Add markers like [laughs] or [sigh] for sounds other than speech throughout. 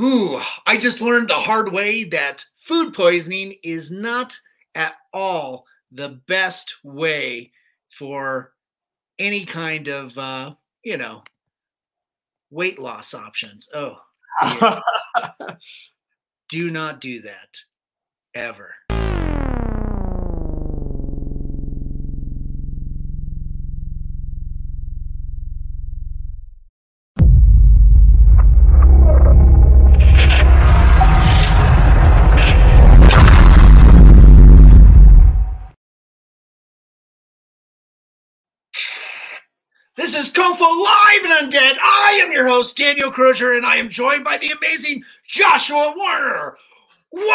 Ooh, I just learned the hard way that food poisoning is not at all the best way for any kind of, uh, you know, weight loss options. Oh, yeah. [laughs] do not do that ever. Your host, Daniel Crosier, and I am joined by the amazing Joshua Werner. What?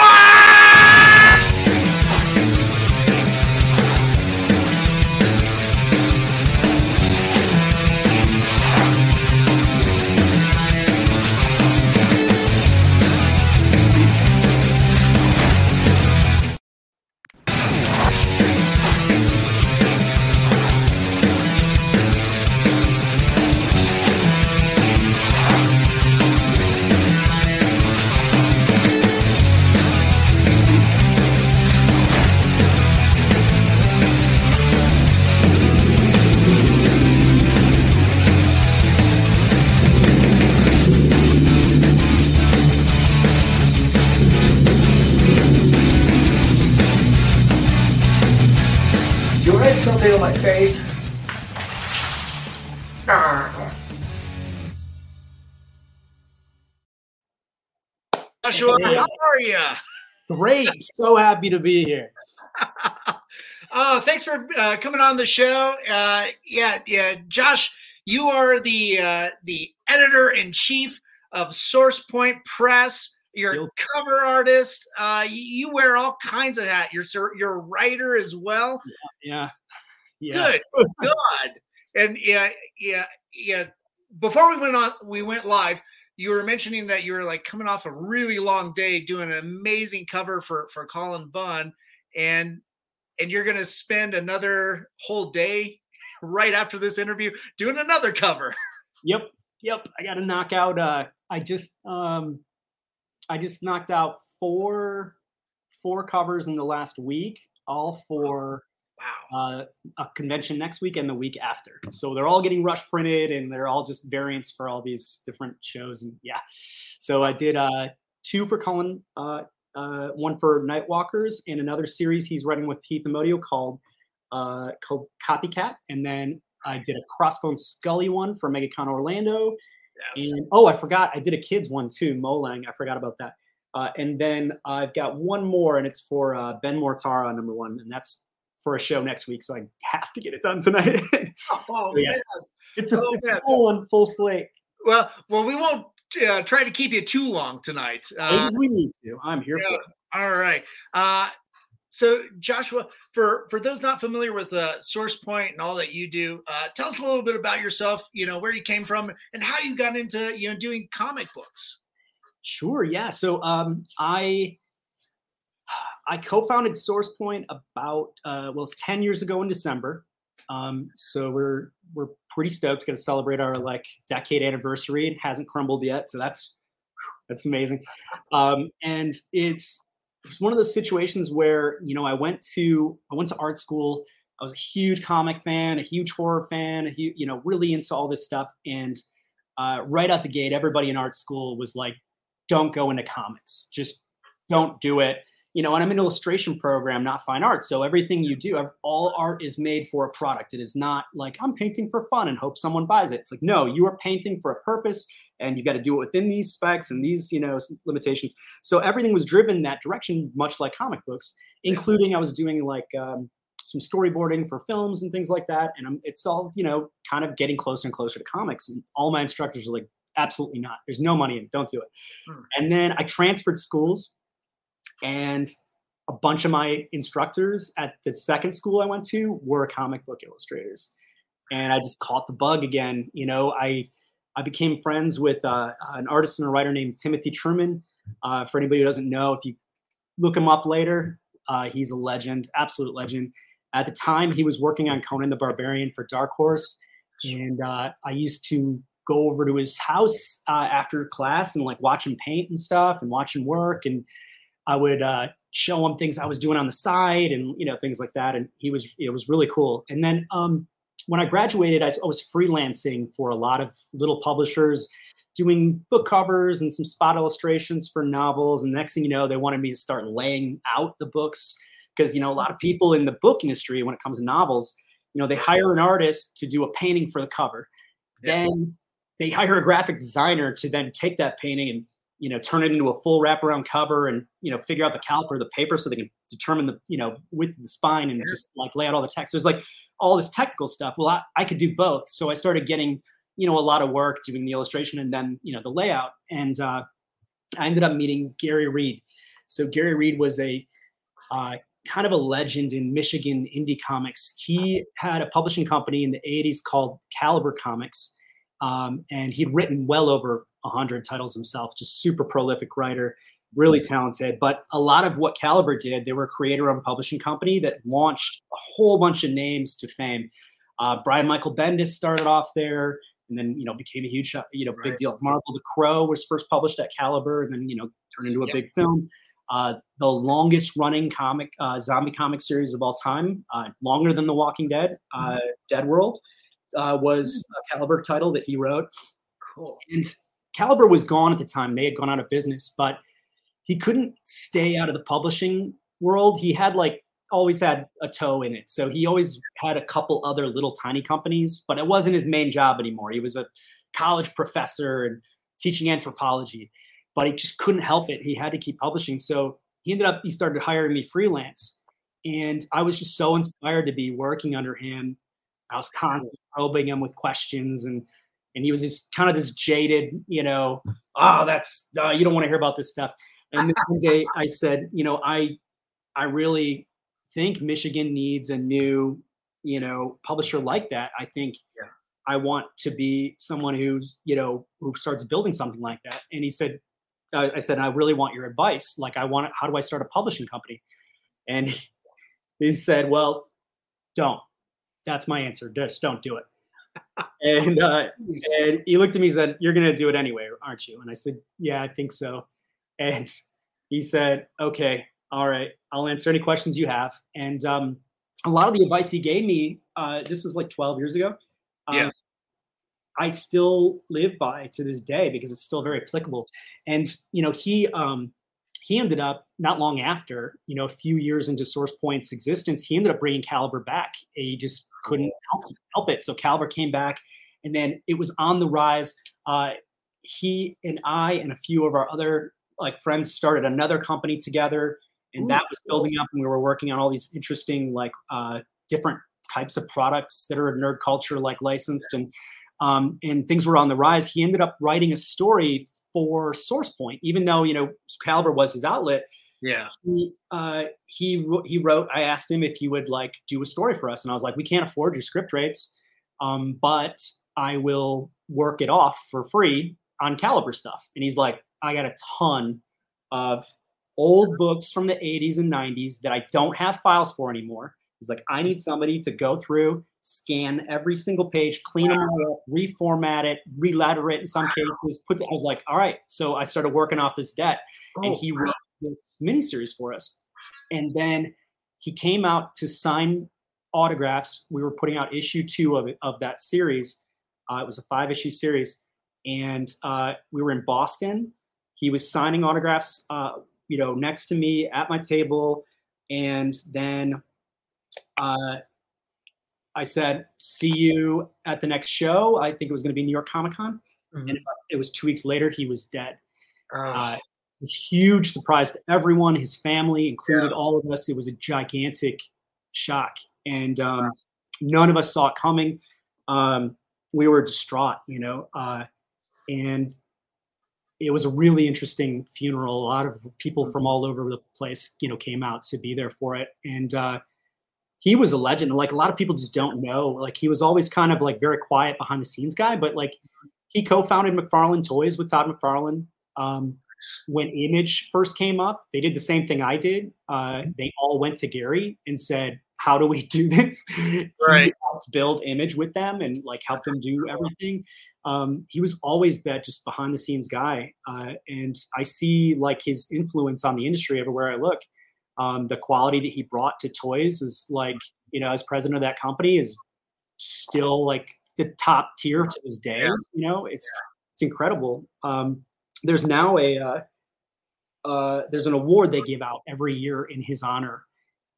Joshua, Hey. how are you? Great. So happy to be here. oh, [laughs] thanks for uh, coming on the show. Uh, yeah, yeah, Josh, you are the uh, the editor in chief of SourcePoint Press. You're a cover artist. Uh, you, you wear all kinds of hats. You're you're a writer as well. Yeah. Yeah. Good [laughs] God. And yeah, yeah, yeah. Before we went on, we went live. You were mentioning that you were like coming off a really long day doing an amazing cover for for Colin Bunn, and and you're gonna spend another whole day [laughs] right after this interview doing another cover. [laughs] Yep. Yep. I got to knock out. Uh, I just, um, I just knocked out four, four covers in the last week, all for Wow. uh, a convention next week and the week after. So they're all getting rush printed and they're all just variants for all these different shows. And yeah, so I did uh, two for Colin, uh, uh, one for Nightwalkers, and another series he's writing with Heath Amodio called uh, called Copycat. And then I did a Crossbone Skully one for MegaCon Orlando. Yes. And oh, I forgot, I did a kids one too, Molang. I forgot about that. Uh, and then I've got one more, and it's for uh, Ben Mortara, number one, and that's for a show next week. So I have to get it done tonight. [laughs] Oh, So, yeah. man. it's a Oh, it's man. a full one, full slate. Well, well, we won't uh, try to keep you too long tonight. Uh, as we need to. I'm here yeah. for it. All right. Uh, so Joshua, for for those not familiar with uh, Source Point and all that you do, uh, tell us a little bit about yourself. You know where you came from and how you got into you know doing comic books. Sure, yeah. So um, I I co-founded SourcePoint about uh, well, it's ten years ago in December. Um, so we're we're pretty stoked. Going to celebrate our like decade anniversary. It hasn't crumbled yet, so that's that's amazing. Um, and it's it's one of those situations where you know I went to I went to art school. I was a huge comic fan, a huge horror fan, you know, really into all this stuff. And uh, right out the gate, everybody in art school was like, "Don't go into comics. Just don't do it." You know, and I'm an illustration program, not fine art. So everything you do, all art is made for a product. It is not like I'm painting for fun and hope someone buys it. It's like, no, you are painting for a purpose, and you got to do it within these specs and these, you know, limitations. So everything was driven that direction, much like comic books, including I was doing like um, some storyboarding for films and things like that. And I'm, it's all, you know, kind of getting closer and closer to comics. And all my instructors are like, absolutely not. There's no money in it. Don't do it. Hmm. And then I transferred schools and a bunch of my instructors at the second school I went to were comic book illustrators. And I just caught the bug again. You know, I I became friends with uh, an artist and a writer named Timothy Truman. Uh, for anybody who doesn't know, if you look him up later, uh, he's a legend, absolute legend. At the time, he was working on Conan the Barbarian for Dark Horse, and uh, I used to go over to his house uh, after class and like watch him paint and stuff and watch him work. And I would uh, show him things I was doing on the side and you know things like that. And he was it was really cool. And then um, when I graduated, I, I was freelancing for a lot of little publishers doing book covers and some spot illustrations for novels. And next thing you know, they wanted me to start laying out the books because you know a lot of people in the book industry, when it comes to novels, you know they hire an artist to do a painting for the cover, yeah. then they hire a graphic designer to then take that painting and you know turn it into a full wraparound cover and you know figure out the caliper of the paper so they can determine the you know width of the spine and just like lay out all the text. There's like all this technical stuff. Well, I, I could do both, so I started getting you know a lot of work doing the illustration and then you know the layout. And uh, i ended up meeting gary reed. So gary reed was a uh, kind of a legend in michigan indie comics. He had a publishing company in the 80s called caliber comics um, and he'd written well over 100 titles himself just super prolific writer really talented but a lot of what caliber did they were a creator owned publishing company that launched a whole bunch of names to fame uh, brian michael bendis started off there and then you know became a huge you know big right. deal. Marvel the Crow was first published at Caliber, and then you know turned into a yep. big film. Uh, the longest running comic uh, zombie comic series of all time, uh, longer than The Walking Dead, uh, mm-hmm. Dead World, uh, was mm. a Caliber title that he wrote. Cool. And Caliber was gone at the time; they had gone out of business, but he couldn't stay out of the publishing world. He had like always had a toe in it. So he always had a couple other little tiny companies, but it wasn't his main job anymore. He was a college professor and teaching anthropology, but he just couldn't help it. He had to keep publishing. So he ended up, he started hiring me freelance. And I was just so inspired to be working under him. I was constantly probing him with questions and and he was just kind of this jaded, you know, oh, that's uh, you don't want to hear about this stuff. And then one day I said, you know, I I really think Michigan needs a new, you know, publisher like that. I think yeah. I want to be someone who's, you know, who starts building something like that. And he said, uh, I said, I really want your advice. Like, I want, how do I start a publishing company? And [laughs] he said, well, don't. That's my answer. Just don't do it. And uh, and he looked at me and said, "You're going to do it anyway, aren't you?" And I said, "Yeah, I think so." And he said, "Okay, all right, I'll answer any questions you have. And um, a lot of the advice he gave me, uh, this was like 12 years ago. Um, yeah. I still live by to this day because it's still very applicable. And you know, he um, he ended up not long after, you know, a few years into SourcePoint's existence, he ended up bringing Caliber back. He just couldn't help, help it. So Caliber came back, and then it was on the rise. Uh, he and I and a few of our other like friends started another company together and Ooh, that was building up and we were working on all these interesting like uh, different types of products that are nerd culture like licensed and um, and things were on the rise he ended up writing a story for sourcepoint even though you know caliber was his outlet yeah. he uh, he he wrote i asked him if he would like do a story for us and i was like we can't afford your script rates um, but i will work it off for free on caliber stuff. And he's like i got a ton of old books from the 80s and 90s that I don't have files for anymore. He's like, I need somebody to go through, scan every single page, clean them all up, reformat it, reletter it in some cases. Put. The, I was like, all right. So I started working off this debt, and he wrote this miniseries for us. And then he came out to sign autographs. We were putting out issue two of it, of that series. Uh, it was a five issue series, and uh, we were in Boston. He was signing autographs uh, you know, next to me at my table. And then uh, I said, see you at the next show. I think it was going to be New York Comic Con. Mm-hmm. And it was two weeks later, he was dead. Oh. Uh, huge surprise to everyone, his family, included yeah. all of us. It was a gigantic shock. And um, wow. none of us saw it coming. Um, we were distraught, you know. Uh, and it was a really interesting funeral. A lot of people from mm-hmm. all over the place, you know, came out to be there for it. And uh, he was a legend. Like a lot of people just don't know. Like he was always kind of like very quiet behind the scenes guy, but like he co-founded McFarlane Toys with Todd McFarlane. Um, when Image first came up, they did the same thing I did. Uh, they all went to Gary and said, how do we do this? [laughs] Right. He helped build image with them and like help them do everything. Um, he was always that just behind the scenes guy, uh, and I see like his influence on the industry everywhere I look. Um, the quality that he brought to toys is like you know as president of that company is still like the top tier to this day. Yeah. You know, it's it's incredible. Um, there's now a uh, uh, there's an award they give out every year in his honor,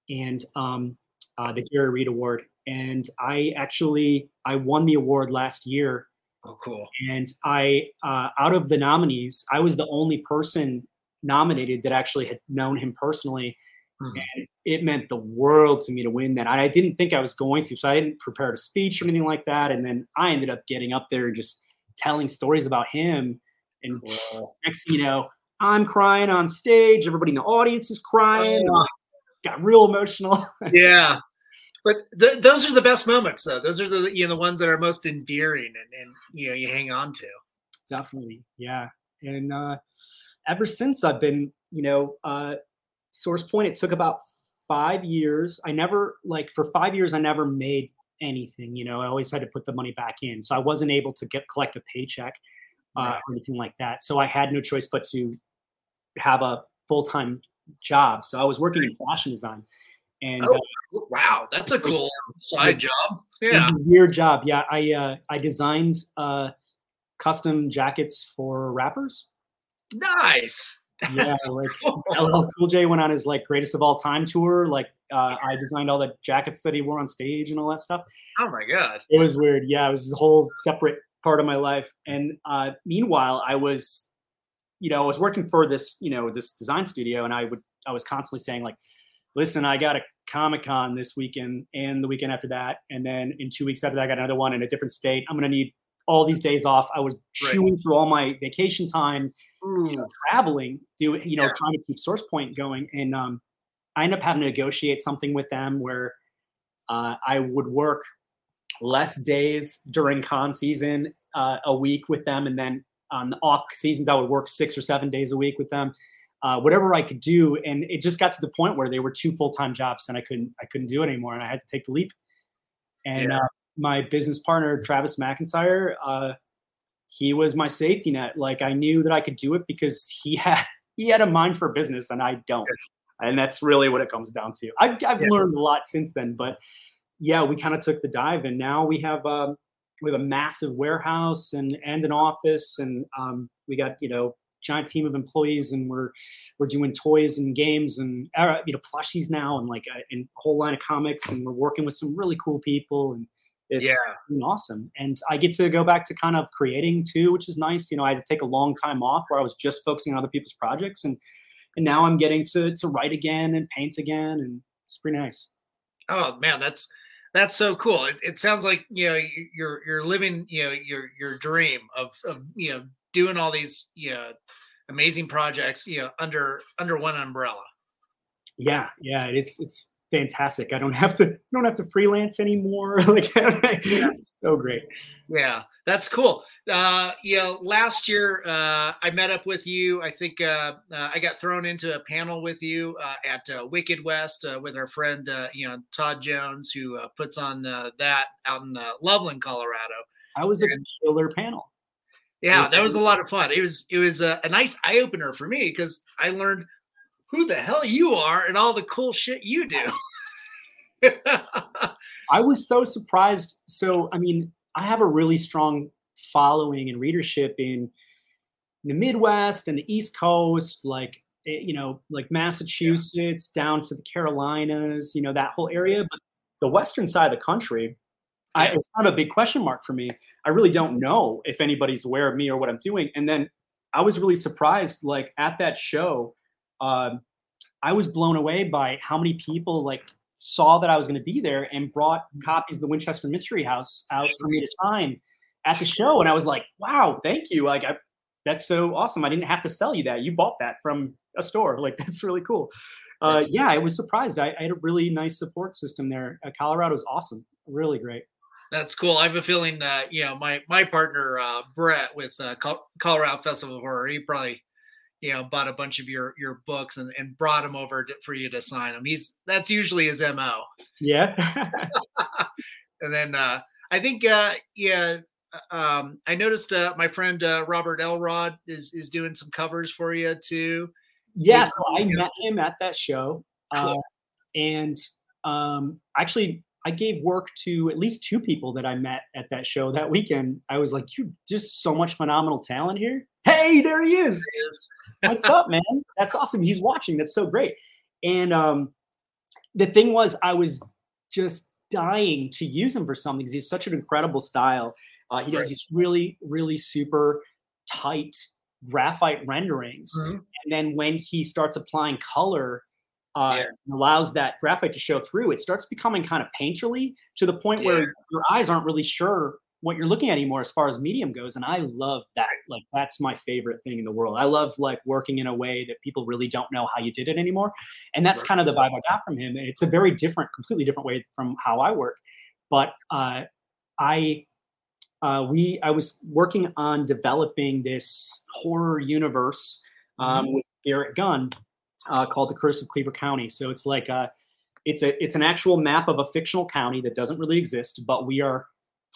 and um, uh, the Gary Reed Award. And I actually I won the award last year, Oh, cool. and I uh, out of the nominees, I was the only person nominated that actually had known him personally. Mhm. And it meant the world to me to win that. I didn't think I was going to, so I didn't prepare a speech or anything like that. And then I ended up getting up there and just telling stories about him. And next you know, I'm crying on stage. Everybody in the audience is crying. Oh. [laughs] Got real emotional. [laughs] yeah but th- those are the best moments though those are the you know the ones that are most endearing and, and you know you hang on to Definitely, yeah. And uh, ever since I've been, you know, uh, Source Point, it took about five years. I never, like, for five years, I never made anything. You know, I always had to put the money back in, so I wasn't able to get collect a paycheck uh, Right. or anything like that. So I had no choice but to have a full time job. So I was working in fashion design, and Oh, uh, wow that's a cool side job yeah was a weird job. Yeah, I uh, I designed uh, custom jackets for rappers. nice Yeah, [laughs] like LL Cool J went on his like greatest of all time tour. Like uh, I designed all the jackets that he wore on stage and all that stuff. oh my god It was weird. Yeah, it was a whole separate part of my life. And uh, meanwhile, I was, you know, I was working for this, you know, this design studio, and I would, I was constantly saying like, listen, I got a Comic Con this weekend and the weekend after that, and then in two weeks after that, I got another one in a different state. I'm gonna need all these days off. I was Right. chewing through all my vacation time You know, traveling, doing, you know, Yeah. trying to keep Source Point going. And um, I ended up having to negotiate something with them where uh, I would work less days during con season uh, a week with them, and then on the off seasons I would work six or seven days a week with them. Uh, whatever I could do, and it just got to the point where they were two full time jobs, and I couldn't I couldn't do it anymore, and I had to take the leap. And Yeah. uh, my business partner Travis McIntyre, uh, he was my safety net. Like I knew that I could do it because he [laughs] had he had a mind for business and I don't. And that's really what it comes down to. I, I've Yeah. learned a lot since then, but yeah, we kind of took the dive, and now we have um, we have a massive warehouse and and an office, and um, we got you know giant team of employees, and we're we're doing toys and games and uh, you know plushies now, and like a, and a whole line of comics, and we're working with some really cool people, and it's Yeah. awesome. And I get to go back to kind of creating too, which is nice. You know, I had to take a long time off where I was just focusing on other people's projects, and and now I'm getting to to write again and paint again, and it's pretty nice. oh man that's that's so cool it, it sounds like you know you- you're you're living you know your your dream of of you know doing all these you know amazing projects you know under under one umbrella Yeah, yeah, it's it's fantastic. I don't have to I don't have to freelance anymore. [laughs] like it's so great. Yeah, that's cool. Uh, you know, last year uh, I met up with you. I think uh, uh, I got thrown into a panel with you uh, at uh, Wicked West uh, with our friend, uh, you know, Todd Jones, who uh, puts on uh, that out in uh, Loveland, Colorado. I was a killer panel. Yeah, was that was a lot of fun. It was it was a, a nice eye opener for me because I learned who the hell you are and all the cool shit you do. [laughs] I was so surprised. So, I mean, I have a really strong following and readership in the Midwest and the East Coast, like eh, you know, like Massachusetts down to the Carolinas, you know, that whole area. But the western side of the country, I, it's kind of a big question mark for me. I really don't know if anybody's aware of me or what I'm doing. And then I was really surprised, like at that show, um, I was blown away by how many people like saw that I was going to be there and brought copies of the Winchester Mystery House out for me to sign at the show. And I was like, wow, thank you. Like, I, that's so awesome. I didn't have to sell you that. You bought that from a store. [laughs] Like, that's really cool. Uh, That's- yeah, I was surprised. I, I had a really nice support system there. Uh, Colorado's awesome. Really great. That's cool. I have a feeling that you know my my partner uh, Brett with uh, Col- Colorado Festival of Horror. He probably you know bought a bunch of your your books and, and brought them over to, for you to sign them. He's that's usually his mo. Yeah. [laughs] [laughs] and then uh, I think uh, yeah. uh, Um, I noticed uh, my friend uh, Robert Elrod is is doing some covers for you too. Yeah, so I met him at that show, uh, and um, actually, I gave work to at least two people that I met at that show that weekend. I was like, "You just so much phenomenal talent here." Hey, there he is. What's up, man? That's awesome. He's watching. That's so great. And um, the thing was, I was just dying to use him for something because he's such an incredible style. Uh, he does Right. these really, really super tight graphite renderings Mhm. and then when he starts applying color uh, Yeah. allows that graphite to show through it starts becoming kind of painterly to the point Yeah. where your eyes aren't really sure what you're looking at anymore as far as medium goes and i love that. Like that's my favorite thing in the world. I love like working in a way that people really don't know how you did it anymore and that's kind of the vibe i got from him it's a very different completely different way from how i work but uh, i uh, we I was working on developing this horror universe um, with Garrett Gunn uh, called The Curse of Cleaver County. So it's like a, it's a it's an actual map of a fictional county that doesn't really exist, but we are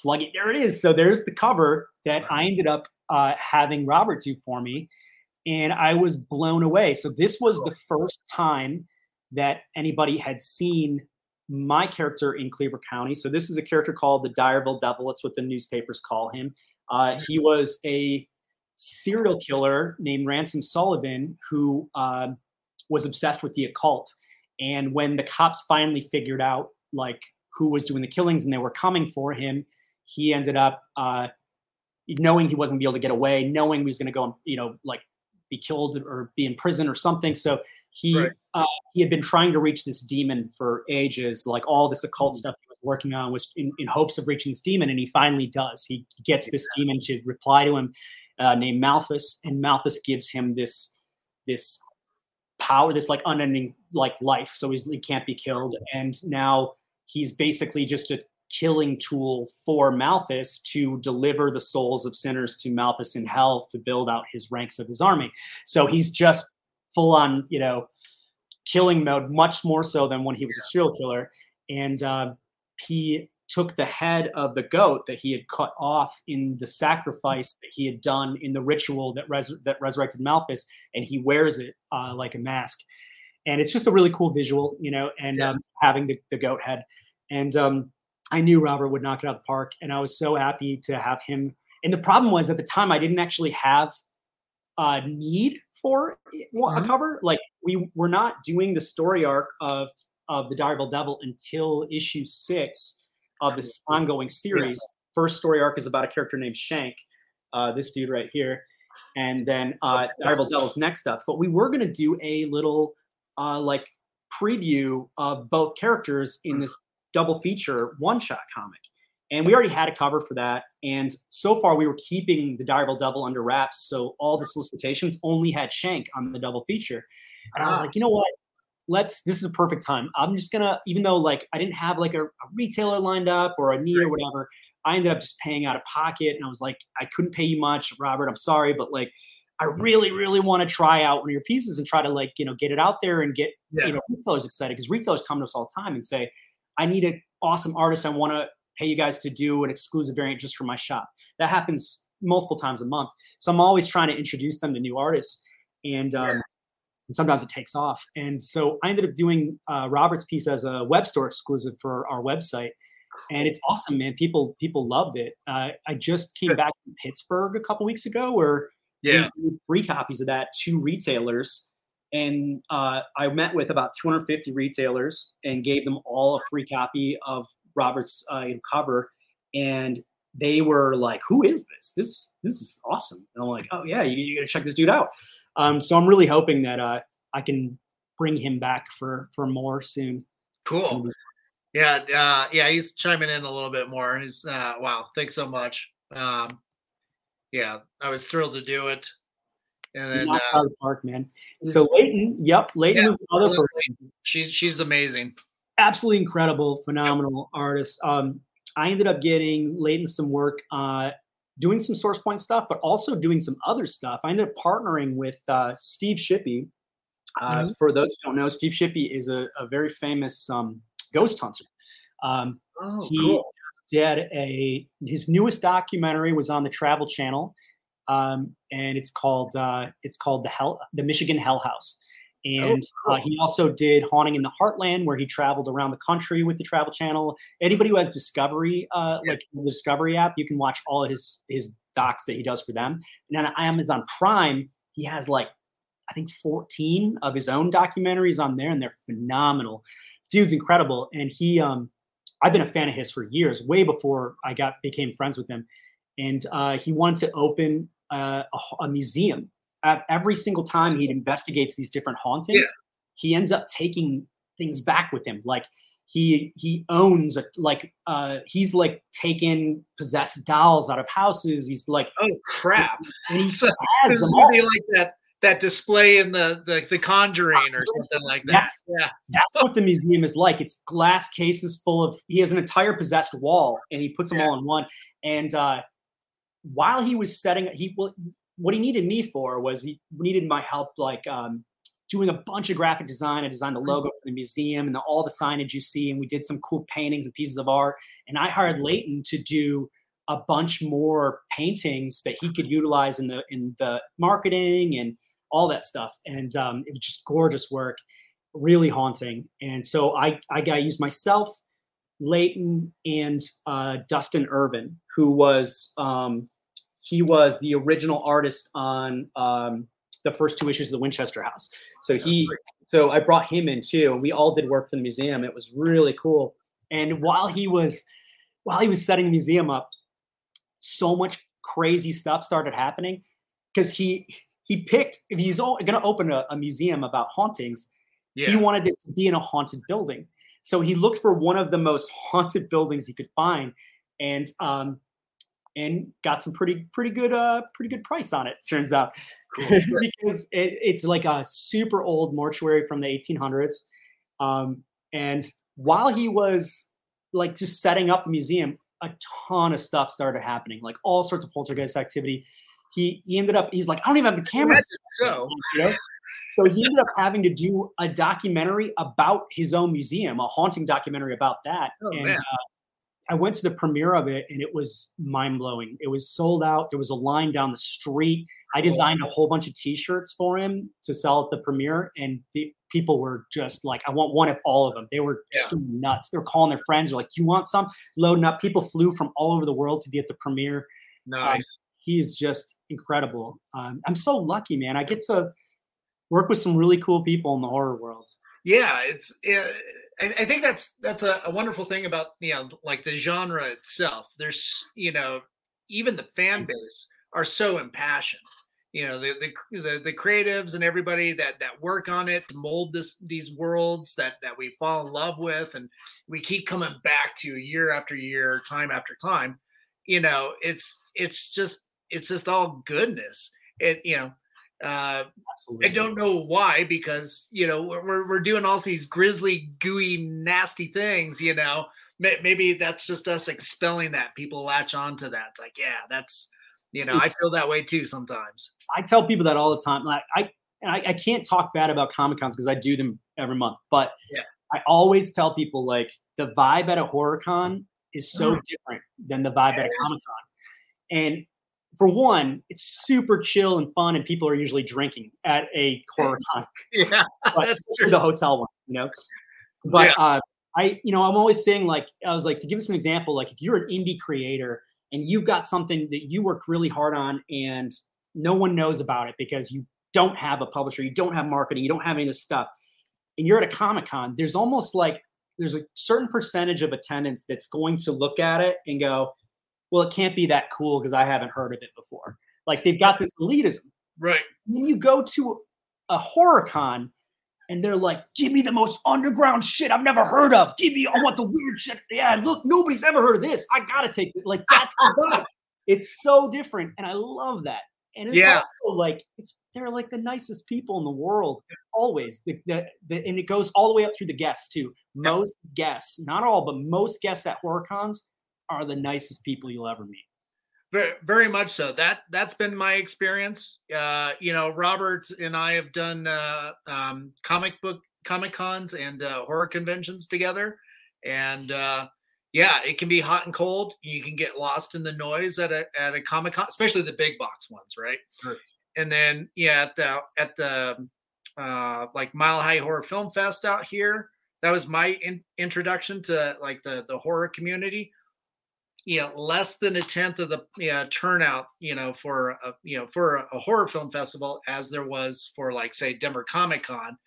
plugging. There it is. So there's the cover that I ended up uh, having Robert do for me, and I was blown away. So this was the first time that anybody had seen my character in Cleaver County. So this is a character called the Direville Devil. It's what the newspapers call him. Uh, he was a serial killer named Ransom Sullivan who uh, was obsessed with the occult. And when the cops finally figured out like who was doing the killings and they were coming for him, he ended up uh, knowing he wasn't gonna be able to get away, knowing he was going to go and you know like be killed or be in prison or something. So he Right. uh, he had been trying to reach this demon for ages. Like all this occult Mm. stuff he was working on was in, in hopes of reaching this demon, and he finally does. He gets this demon to reply to him, uh, named Malthus, and Malthus gives him this this power, this like unending like life. So he's, he can't be killed, and now he's basically just a killing tool for Malthus to deliver the souls of sinners to Malthus in hell to build out his ranks of his army. So he's just full on, you know, killing mode, much more so than when he was a serial killer. And uh, he took the head of the goat that he had cut off in the sacrifice that he had done in the ritual that res- that resurrected Malthus, and he wears it uh, like a mask. And it's just a really cool visual, you know, and Yeah. um, having the, the goat head. And um, I knew Robert would knock it out of the park, and I was so happy to have him. And the problem was at the time I didn't actually have a need for a Mhm. cover. Like we were not doing the story arc of of the Direville Devil until issue six of this ongoing series. First story arc is about a character named Shank, uh, this dude right here, and then uh, Direville Devil's next up. But we were gonna do a little uh, like preview of both characters in this double feature one shot comic. And we already had a cover for that. And so far, we were keeping the Direville Devil under wraps. So all the solicitations only had Shank on the double feature. And I was Ah. like, you know what? Let's, this is a perfect time. I'm just going to, even though like I didn't have like a, a retailer lined up or a need or whatever, I ended up just paying out of pocket. And I was like, I couldn't pay you much, Robert. I'm sorry. But like, I really, really want to try out one of your pieces and try to like, you know, get it out there and get Yeah. you know retailers excited because retailers come to us all the time and say, I need an awesome artist. I want to pay you guys to do an exclusive variant just for my shop. That happens multiple times a month. So I'm always trying to introduce them to new artists, and, um, Yeah. and sometimes it takes off. And so I ended up doing uh, Robert's piece as a web store exclusive for our website, and it's awesome, man. People people loved it. Uh, I just came back from Pittsburgh a couple weeks ago, where Yeah. we free copies of that to retailers. And uh, I met with about 250 retailers and gave them all a free copy of Robert's uh, cover. And they were like, "Who is this? This this is awesome!" And I'm like, "Oh yeah, you, you got to check this dude out." Um, so I'm really hoping that uh, I can bring him back for for more soon. Cool. Yeah, uh, yeah, he's chiming in a little bit more. He's uh, wow, thanks so much. Um, yeah, I was thrilled to do it. And he then knocks uh, out of the park, man. So Leighton, yep, Leighton Yeah, was the other person. she's she's amazing. absolutely incredible, phenomenal artist. Um, I ended up getting Leighton some work. Uh, doing some source point stuff, but also doing some other stuff. I ended up partnering with uh, Steve Shippy. Uh, mm-hmm. For those who don't know, Steve Shippy is a, a very famous um, ghost hunter. Um, oh, he cool. did a his newest documentary was on the Travel Channel, um, and it's called uh, it's called the Hell the Michigan Hell House. Oh, and uh, he also did Haunting in the Heartland, where he traveled around the country with the Travel Channel. Anybody who has Discovery, uh, like the Discovery app, you can watch all of his his docs that he does for them. And on Amazon Prime, he has like I think 14 of his own documentaries on there, and they're phenomenal. Dude's incredible, and he um, I've been a fan of his for years, way before I got became friends with him. And uh, he wanted to open uh, a, a museum every single time he investigates these different hauntings, yeah. he ends up taking things back with him. Like he he owns a, like uh he's like taken possessed dolls out of houses. He's like oh crap, and he so, has them all. like that that display in the, the the Conjuring or something like that. That's, yeah, that's what the museum is like. It's glass cases full of. He has an entire possessed wall, and he puts them yeah. all in one. And uh, while he was setting, he well, what he needed me for was he needed my help, like um, doing a bunch of graphic design. I designed the mm-hmm. logo for the museum and the, all the signage you see, and we did some cool paintings and pieces of art. And I hired mm-hmm. Leighton to do a bunch more paintings that he could utilize in the in the marketing and all that stuff. And um, it was just gorgeous work, really haunting. And so I I got used myself, Leighton, and uh, Dustin Irvin, who was um, he was the original artist on um, the first two issues of the Winchester House. So he, so I brought him in too, and we all did work for the museum. It was really cool. And while he was, while he was setting the museum up, so much crazy stuff started happening because he he picked if he's going to open a, a, museum about hauntings, yeah. he wanted it to be in a haunted building. So he looked for one of the most haunted buildings he could find, and um, and got some pretty pretty good uh pretty good price on it turns out cool. [laughs] because it, it's like a super old mortuary from the 1800s um and while he was like just setting up the museum a ton of stuff started happening like all sorts of poltergeist activity he he ended up he's like i don't even have the camera so. [laughs] You know? so he ended up having to do a documentary about his own museum a haunting documentary about that oh, and uh, I went to the premiere of it and it was mind blowing. It was sold out. There was a line down the street. I designed a whole bunch of T-shirts for him to sell at the premiere, and the people were just like, "I want one of all of them." They were just yeah. nuts. They were calling their friends. They're like, "You want some?" Loading up. People flew from all over the world to be at the premiere. Nice. Um, he is just incredible. Um, I'm so lucky, man. I get to work with some really cool people in the horror world. Yeah, it's. It, I, I think that's that's a, a, wonderful thing about you know like the genre itself. There's you know even the fan base are so impassioned. You know the the the, the creatives and everybody that that work on it mold this these worlds that that we fall in love with and we keep coming back to year after year, time after time. You know, it's it's just it's just all goodness. It you know uh, I don't know why, because you know we're we're doing all these grisly, gooey, nasty things. You know, maybe that's just us expelling that. People latch on to that. It's like, yeah, that's you know, I feel that way too sometimes. I tell people that all the time. Like I, I, I can't talk bad about comic cons because I do them every month. But yeah. I always tell people like the vibe at a horror con is so mm. different than the vibe yeah. at a comic con. And for one, it's super chill and fun, and people are usually drinking at a horror con. [laughs] yeah, that's true. The hotel one, you know. But yeah. uh, I, you know, I'm always saying like I was like to give us an example, like if you're an indie creator and you've got something that you worked really hard on and no one knows about it because you don't have a publisher, you don't have marketing, you don't have any of this stuff, and you're at a comic con, there's almost like there's a certain percentage of attendance that's going to look at it and go, well, it can't be that cool because I haven't heard of it before. Like they've got this elitism. Right. And then you go to a horror con and they're like, give me the most underground shit I've never heard of. Give me, I want the weird shit. Yeah, look, nobody's ever heard of this. I gotta take it. Like that's the vibe. It's so different. And I love that. And it's yeah. also like it's they're like the nicest people in the world always the, the, the, and it goes all the way up through the guests too most guests not all but most guests at horror cons are the nicest people you'll ever meet. Very, very much so. That that's been my experience. Uh, you know, Robert and I have done uh, um, comic book comic cons and uh, horror conventions together, and uh, yeah, it can be hot and cold. You can get lost in the noise at a at a comic con, especially the big box ones, right? Sure. And then yeah, at the at the uh, like Mile High Horror Film Fest out here, that was my in- introduction to like the the horror community you know less than a tenth of the you know, turnout you know for a you know for a, horror film festival as there was for like say denver comic con.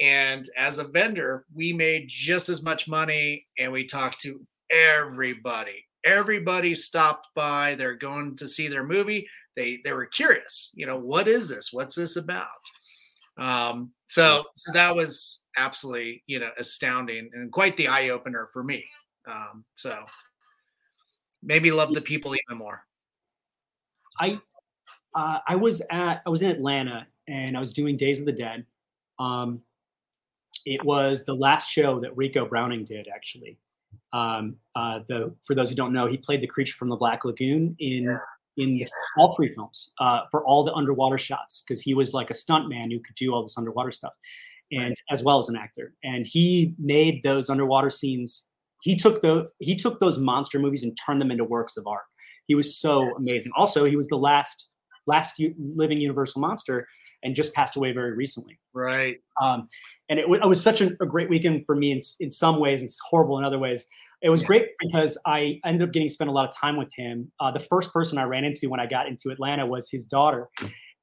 And as a vendor we made just as much money and we talked to everybody. Everybody stopped by they're going to see their movie. They they were curious you know what is this? What's this about? Um so so that was absolutely you know astounding and quite the eye opener for me. Um so maybe love the people even more. I uh, I was at I was in Atlanta and I was doing Days of the Dead. Um, it was the last show that Ricou Browning did actually. Um, uh, the for those who don't know, he played the creature from the Black Lagoon in yeah. in yeah. all three films uh, for all the underwater shots because he was like a stunt man who could do all this underwater stuff, and right. as well as an actor. And he made those underwater scenes he took the he took those monster movies and turned them into works of art. He was so amazing. Also, he was the last last living Universal monster and just passed away very recently. Right. Um, and it, it, was such a, a, great weekend for me in, in some ways. It's horrible in other ways. It was yeah. great because I ended up getting spent a lot of time with him. Uh, the first person I ran into when I got into Atlanta was his daughter.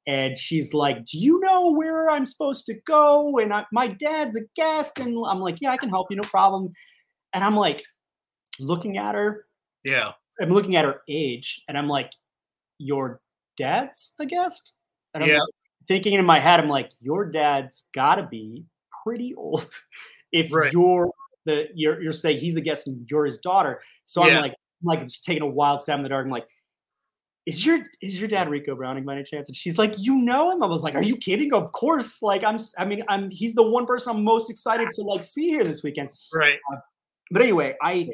And she's like, Do you know where I'm supposed to go? And I, my dad's a guest. And I'm like, Yeah, I can help you, no problem. And I'm like looking at her. Yeah. I'm looking at her age and I'm like, your dad's a guest? And I'm yeah. thinking in my head, I'm like, your dad's gotta be pretty old [laughs] if right. you're the you're you're saying he's a guest and you're his daughter. So yeah. I'm like, I'm like I'm just taking a wild stab in the dark. I'm like, is your is your dad Ricou Browning by any chance? And she's like, you know him? I was like, are you kidding? Of course. Like I'm I mean, I'm he's the one person I'm most excited to like see here this weekend. Right. Uh, but anyway, I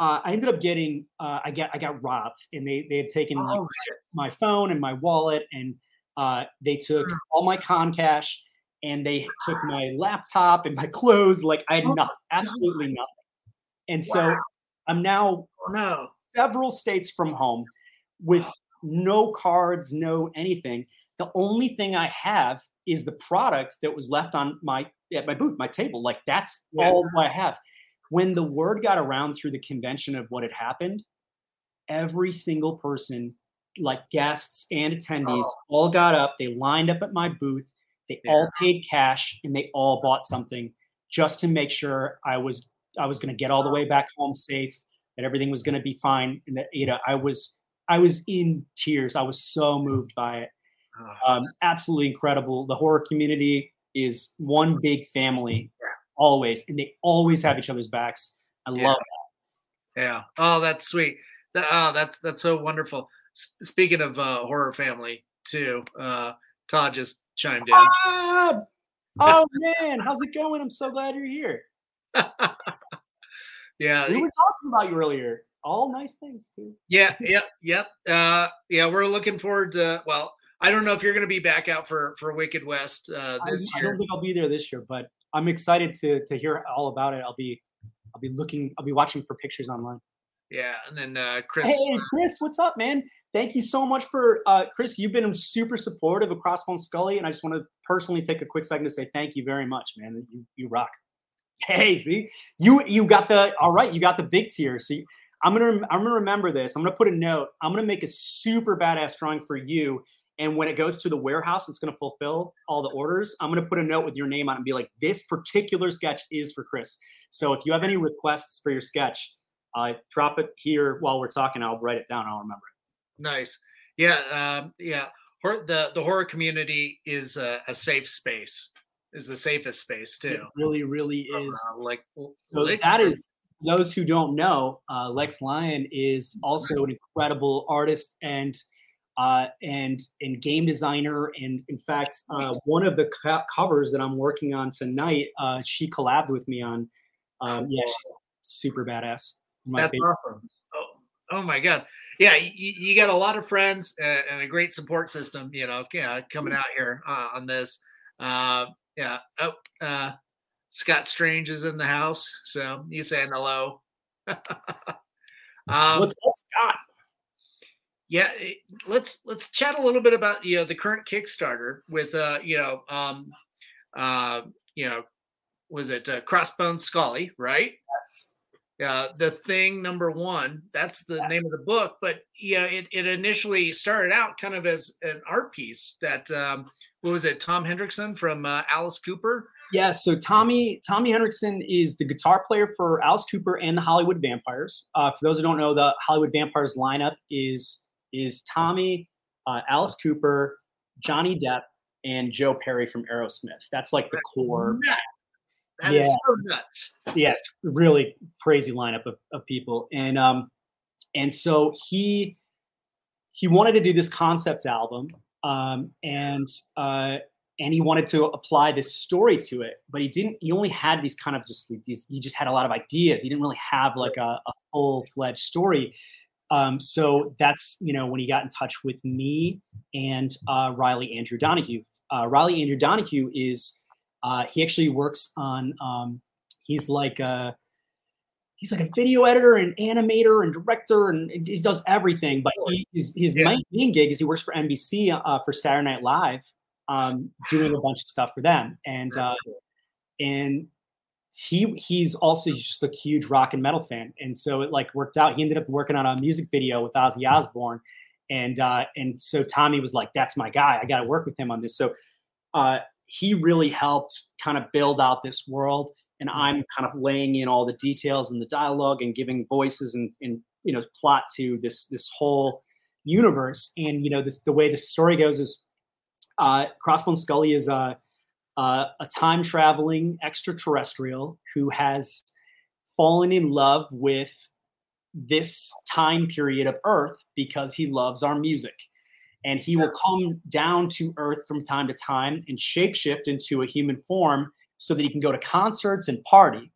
uh, I ended up getting uh, I got I got robbed, and they they had taken oh, like, my phone and my wallet, and uh, they took mm. all my con cash, and they took my laptop and my clothes. Like I had oh, nothing, absolutely nothing. And wow. so I'm now oh, no. several states from home with no cards, no anything. The only thing I have is the product that was left on my at my booth, my table. Like that's yeah. all I have when the word got around through the convention of what had happened, every single person, like guests and attendees, oh. all got up. They lined up at my booth. They yeah. all paid cash and they all bought something just to make sure I was I was going to get all the way back home safe, that everything was going to be fine, and that you know I was I was in tears. I was so moved by it. Um, absolutely incredible. The horror community is one big family always, and they always have each other's backs. I yeah. love that. Yeah. Oh, that's sweet. That, oh, that's that's so wonderful. S- speaking of uh, horror family, too, uh, Todd just chimed in. Ah! [laughs] Oh man, how's it going? I'm so glad you're here. [laughs] yeah, we were talking about you earlier. All nice things too. Yeah, yep, yep. Uh, yeah, we're looking forward to. Well, I don't know if you're going to be back out for for Wicked West uh, this I, year. I don't think I'll be there this year, but I'm excited to to hear all about it. I'll be I'll be looking I'll be watching for pictures online. Yeah, and then uh, Chris. Hey, Chris, what's up, man? Thank you so much for uh, Chris. You've been super supportive of Crossbone Skully, and I just want to personally take a quick second to say thank you very much, man. You you rock. [laughs] Hey, see you you got the all right. You got the big tier. So you, I'm gonna I'm gonna remember this. I'm gonna put a note. I'm gonna make a super badass drawing for you and when it goes to the warehouse, it's going to fulfill all the orders. I'm going to put a note with your name on it and be like, this particular sketch is for Chris. So if you have any requests for your sketch, uh, drop it here while we're talking. I'll write it down. I'll remember it. Nice. Yeah. Um, yeah. The, the horror community is a, a, safe space, is the safest space too. It really, really is. Uh, like, so like, that is those who don't know, uh, Lex Lyon is also an incredible artist and uh, and and game designer. And in fact, uh, one of the co- covers that I'm working on tonight, uh, she collabed with me on. Um, yeah, super badass. My That's awesome. Oh, oh my god! yeah, you, you got a lot of friends and, and a great support system. You know, yeah, coming out here uh, on this. Uh, yeah. Oh, uh, Scott Strange is in the house, so he's saying hello. [laughs] um, What's up, Scott? Yeah, it, let's let's chat a little bit about you know the current Kickstarter with uh you know um uh you know was it uh, Crossbone Skully right? Yes. Uh, the thing number one that's the yes. name of the book but you know it, it initially started out kind of as an art piece that um what was it tom henriksen from uh, alice cooper yeah so tommy tommy henriksen is the guitar player for alice cooper and the hollywood vampires uh, for those who don't know the hollywood vampires lineup is is tommy uh, alice cooper johnny depp and joe perry from aerosmith that's like the core that yeah. so nuts. Yeah, it's really crazy lineup of, of people. And um and so he he wanted to do this concept album um and uh and he wanted to apply this story to it but he didn't he only had these kind of just these he just had a lot of ideas he didn't really have like a, a full-fledged story um, so that's you know when he got in touch with me and uh, riley andrew donahue uh, riley andrew donahue is uh, he actually works on. Um, he's like a he's like a video editor and animator and director and he does everything. But he, his, his yeah. main gig is he works for NBC uh, for Saturday Night Live, um, doing a bunch of stuff for them. And uh, and he he's also he's just a huge rock and metal fan, and so it like worked out. He ended up working on a music video with Ozzy Osbourne, and uh, and so Tommy was like, "That's my guy. I got to work with him on this." So uh, he really helped kind of build out this world and mm-hmm. i'm kind of laying in all the details and the dialogue and giving voices and, and you know plot to this this whole universe and you know this the way the story goes is uh crossbone skully is a a, a time traveling extraterrestrial who has fallen in love with this time period of earth because he loves our music. And he will come down to earth from time to time and shapeshift into a human form so that he can go to concerts and party.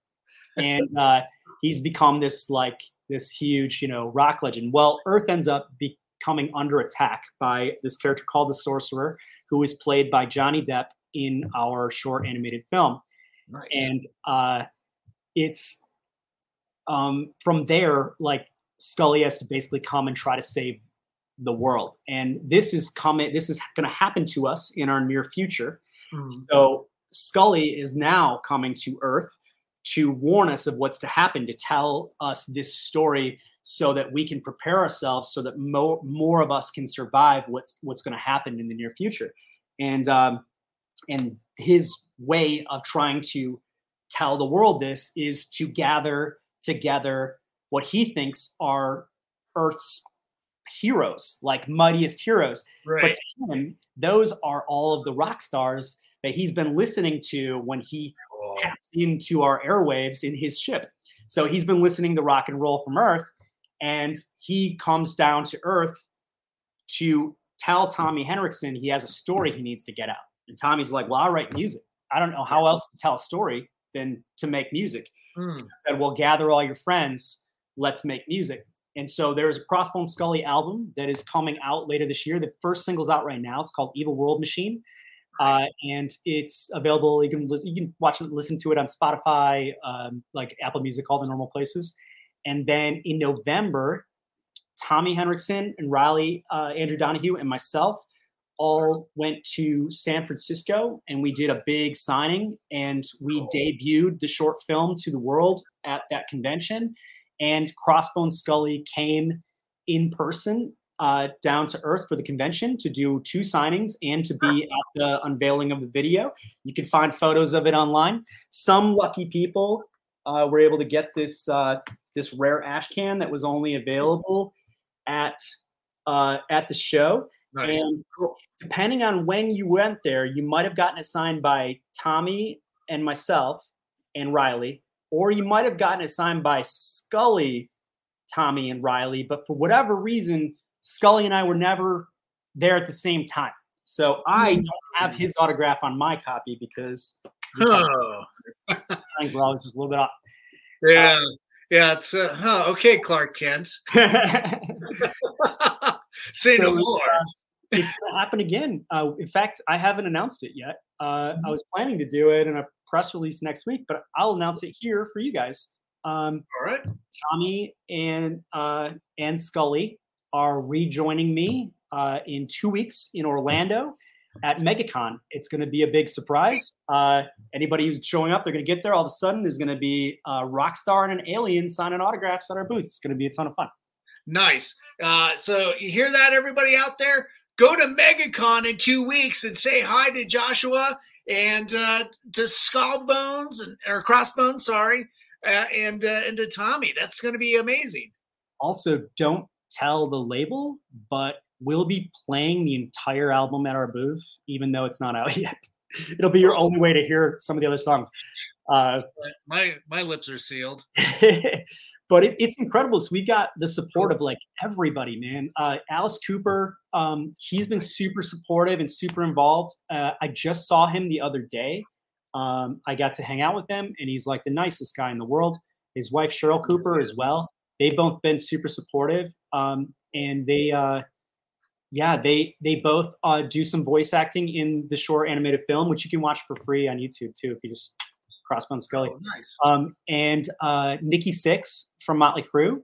And [laughs] uh, he's become this like this huge you know rock legend. Well earth ends up becoming under attack by this character called the sorcerer who is played by johnny depp in our short animated film nice. and uh, it's um, from there like skully has to basically come and try to save the world. And this is coming, this is going to happen to us in our near future. Mm-hmm. So Skully is now coming to Earth to warn us of what's to happen, to tell us this story so that we can prepare ourselves so that more, more of us can survive what's what's going to happen in the near future. And um, and his way of trying to tell the world this is to gather together what he thinks are Earth's heroes, like mightiest heroes. Right. But to him, those are all of the rock stars that he's been listening to when he oh. taps into our airwaves in his ship. So he's been listening to rock and roll from Earth, and he comes down to Earth to tell Tommy Henriksen he has a story he needs to get out. And Tommy's like, "Well, I write music. I don't know how else to tell a story than to make music." Mm. said, "Well, gather all your friends. Let's make music." And so there's a Crossbone Skully album that is coming out later this year. The first single's out right now. It's called Evil World Machine. Uh, and it's available. You can listen, you can watch it, listen to it on Spotify, um, like Apple Music, all the normal places. And then in November, Tommy Henriksen and Riley, uh, Andrew Donahue, and myself all went to San Francisco and we did a big signing and we debuted the short film to the world at that convention and Crossbone Skully came in person uh, down to earth for the convention to do two signings and to be at the unveiling of the video. You can find photos of it online. Some lucky people uh, were able to get this uh, this rare ash can that was only available at uh, at the show. Nice. And depending on when you went there, you might have gotten it signed by Tommy and myself and Riley, or you might have gotten it signed by Skully, Tommy, and Riley. But for whatever reason, Skully and I were never there at the same time. So I don't have his autograph on my copy because oh. things were always just a little bit off. Yeah. Uh, Yeah, it's uh, huh, okay, Clark Kent. [laughs] [laughs] Say So, no more. uh, it's going to happen again. Uh, in fact, I haven't announced it yet. Uh, I was planning to do it in a press release next week, but I'll announce it here for you guys. Um, All right. Tommy and uh, and Skully are rejoining me uh, in two weeks in Orlando at MegaCon. It's going to be a big surprise. Uh, anybody who's showing up, they're going to get there. All of a sudden, there's going to be a rock star and an alien signing autographs at our booth. It's going to be a ton of fun. Nice. Uh, so you hear that, everybody out there? Go to MegaCon in two weeks and say hi to Joshua and uh, to Skullbones and or Crossbones, sorry, uh, and uh, and to Tommy. That's going to be amazing. Also, don't tell the label, but we'll be playing the entire album at our booth, even though it's not out [laughs] yet. It'll be your only way to hear some of the other songs. Uh, my my lips are sealed. [laughs] but it, it's incredible. So we got the support of like everybody, man. Uh, Alice Cooper, um, he's been super supportive and super involved. Uh, I just saw him the other day. Um, I got to hang out with him, and he's like the nicest guy in the world. His wife Cheryl Cooper as well. They've both been super supportive, um, and they, uh, yeah, they they both uh, do some voice acting in the short animated film, which you can watch for free on YouTube too if you just Crossbone Skully Oh, nice. um, and uh, Nikki Sixx from Motley Crue.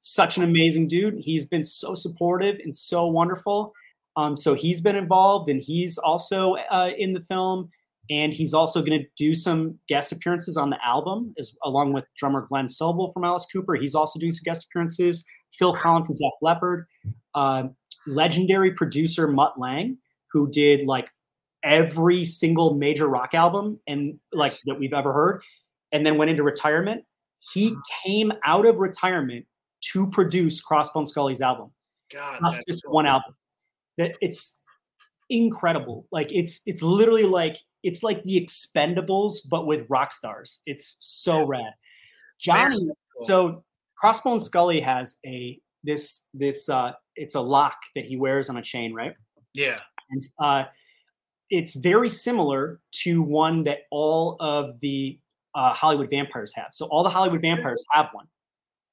Such an amazing dude. He's been so supportive and so wonderful. Um, so he's been involved, and he's also uh, in the film, and he's also going to do some guest appearances on the album, as along with drummer Glen Sobel from Alice Cooper. He's also doing some guest appearances. Phil Collen from Def Leppard, uh, legendary producer Mutt Lange, who did like every single major rock album and like that we've ever heard and then went into retirement he came out of retirement to produce crossbone skully's album. God, just this so one cool. album. That it's incredible. Like it's it's literally like it's like the expendables but with rock stars. It's so rad. Johnny cool. so crossbone skully has a this this uh it's a lock that he wears on a chain right? Yeah. and uh, it's very similar to one that all of the uh, Hollywood vampires have. So all the Hollywood vampires have one,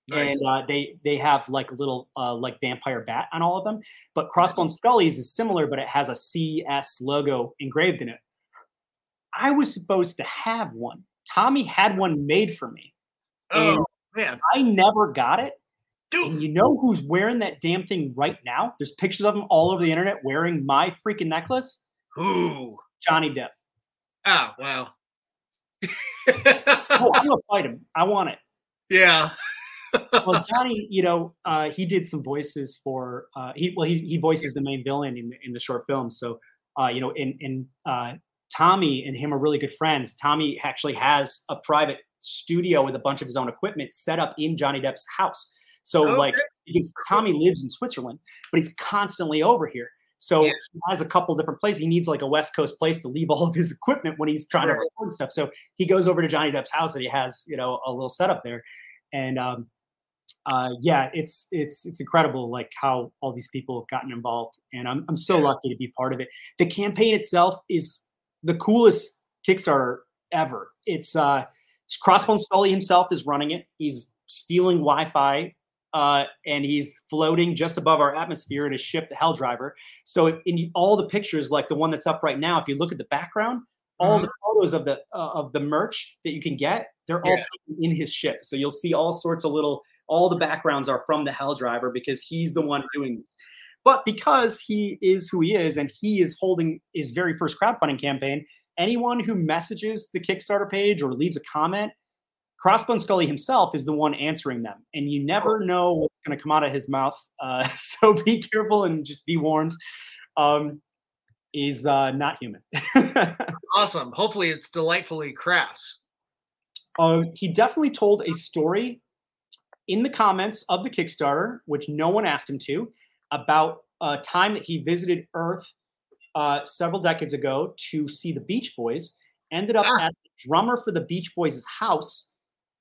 Nice. and uh, they they have like a little uh, like vampire bat on all of them. But Crossbone Skully's is similar, but it has a CS logo engraved in it. I was supposed to have one. Tommy had one made for me. oh man, I never got it. dude. And you know who's wearing that damn thing right now? There's pictures of him all over the internet wearing my freaking necklace. Ooh. Johnny Depp. Oh wow. Oh, I'm gonna [laughs] fight him. I want it. yeah. Well, [laughs] Johnny, you know, uh, he did some voices for. Uh, he well, he he voices the main villain in the, in the short film. So, uh, you know, in in uh, Tommy and him are really good friends. Tommy actually has a private studio with a bunch of his own equipment set up in Johnny Depp's house. So, like, Okay. because Tommy lives in Switzerland, but he's constantly over here. So Yeah. he has a couple different places. He needs like a West Coast place to leave [laughs] all of his equipment when he's trying to record stuff. So he goes over to Johnny Depp's house and he has, you know, a little setup there. And um, uh, yeah, it's it's it's incredible like how all these people have gotten involved. And I'm I'm so Yeah. lucky to be part of it. The campaign itself is the coolest Kickstarter ever. It's uh Crossbone Skully himself is running it. He's stealing Wi-Fi uh, and he's floating just above our atmosphere in a ship, the Hell Driver. So in all the pictures, like the one that's up right now, if you look at the background, all the photos of the uh, of the merch that you can get, they're all Yeah. taken in his ship. So you'll see all sorts of little. All the backgrounds are from the Hell Driver because he's the one doing this. But because he is who he is, and he is holding his very first crowdfunding campaign, anyone who messages the Kickstarter page or leaves a comment, Crossbone Skully himself is the one answering them, and you never know what's going to come out of his mouth. Uh, [laughs] so be careful and just be warned. Um, he's uh, not human. [laughs] Awesome. Hopefully, it's delightfully crass. um, he definitely told a story in the comments of the Kickstarter, which no one asked him to, about a time that he visited Earth uh, several decades ago to see the Beach Boys. Ended up Ah. at the drummer for the Beach Boys' house,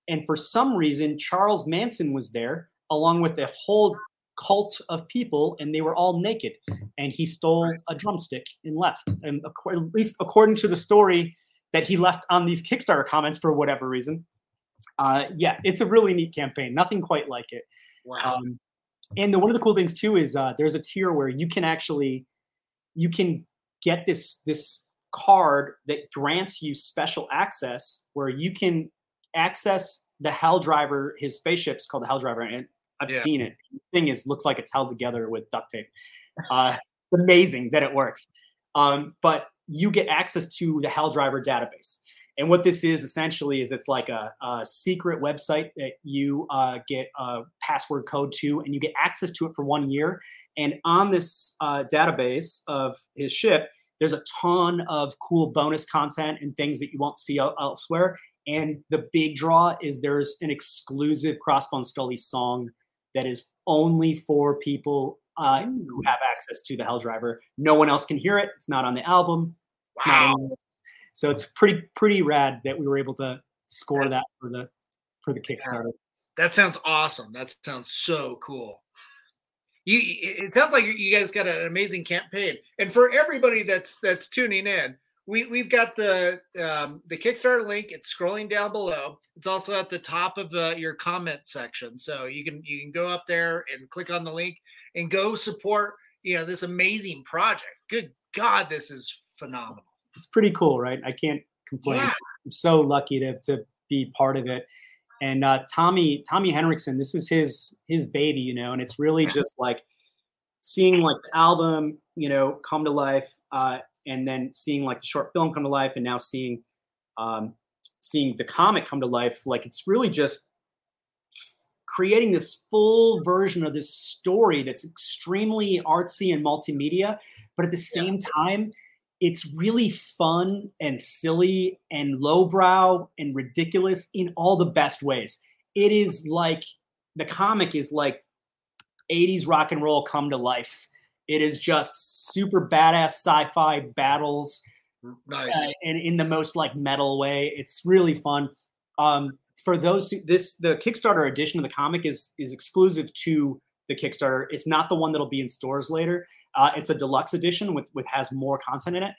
and for some reason, Charles Manson was there along with a whole cult of people, and they were all naked. And he stole a drumstick and left. And acco- at least according to the story that he left on these Kickstarter comments for whatever reason. Uh, yeah, it's a really neat campaign. Nothing quite like it. Wow. Um, and the, one of the cool things too is uh, there's a tier where you can actually you can get this this card that grants you special access where you can access the Hell Driver. His spaceship's called the Hell Driver, and I've Yeah. seen it. The thing is, looks like it's held together with duct tape. Uh, amazing that it works. Um, but you get access to the Hell Driver database. And what this is essentially is it's like a, a secret website that you uh, get a password code to, and you get access to it for one year. And on this uh, database of his ship, there's a ton of cool bonus content and things that you won't see elsewhere. And the big draw is there's an exclusive Crossbone Skully song that is only for people uh, who have access to the Hell Driver. No one else can hear it. It's not on the album. It's not Wow. the- so it's pretty pretty rad that we were able to score that for the for the Kickstarter. That sounds awesome. That sounds so cool. You, it sounds like you guys got an amazing campaign. And for everybody that's that's tuning in, we we've got the um, the Kickstarter link. It's scrolling down below. It's also at the top of the, your comment section, so you can you can go up there and click on the link and go support you know this amazing project. Good God, this is phenomenal. It's pretty cool, right? I can't complain. Yeah. I'm so lucky to to be part of it. And uh, Tommy Tommy Henriksen, this is his his baby, you know, and it's really just like seeing like the album, you know, come to life, uh, and then seeing like the short film come to life, and now seeing um, seeing the comic come to life. Like it's really just creating this full version of this story that's extremely artsy and multimedia, but at the same time, it's really fun and silly and lowbrow and ridiculous in all the best ways. It is like the comic is like 80s rock and roll come to life. It is just super badass sci-fi battles Nice. uh, and in the most like metal way. It's really fun. Um, for those who, this the Kickstarter edition of the comic is is exclusive to the Kickstarter. It's not the one that'll be in stores later. Uh, it's a deluxe edition with with has more content in it.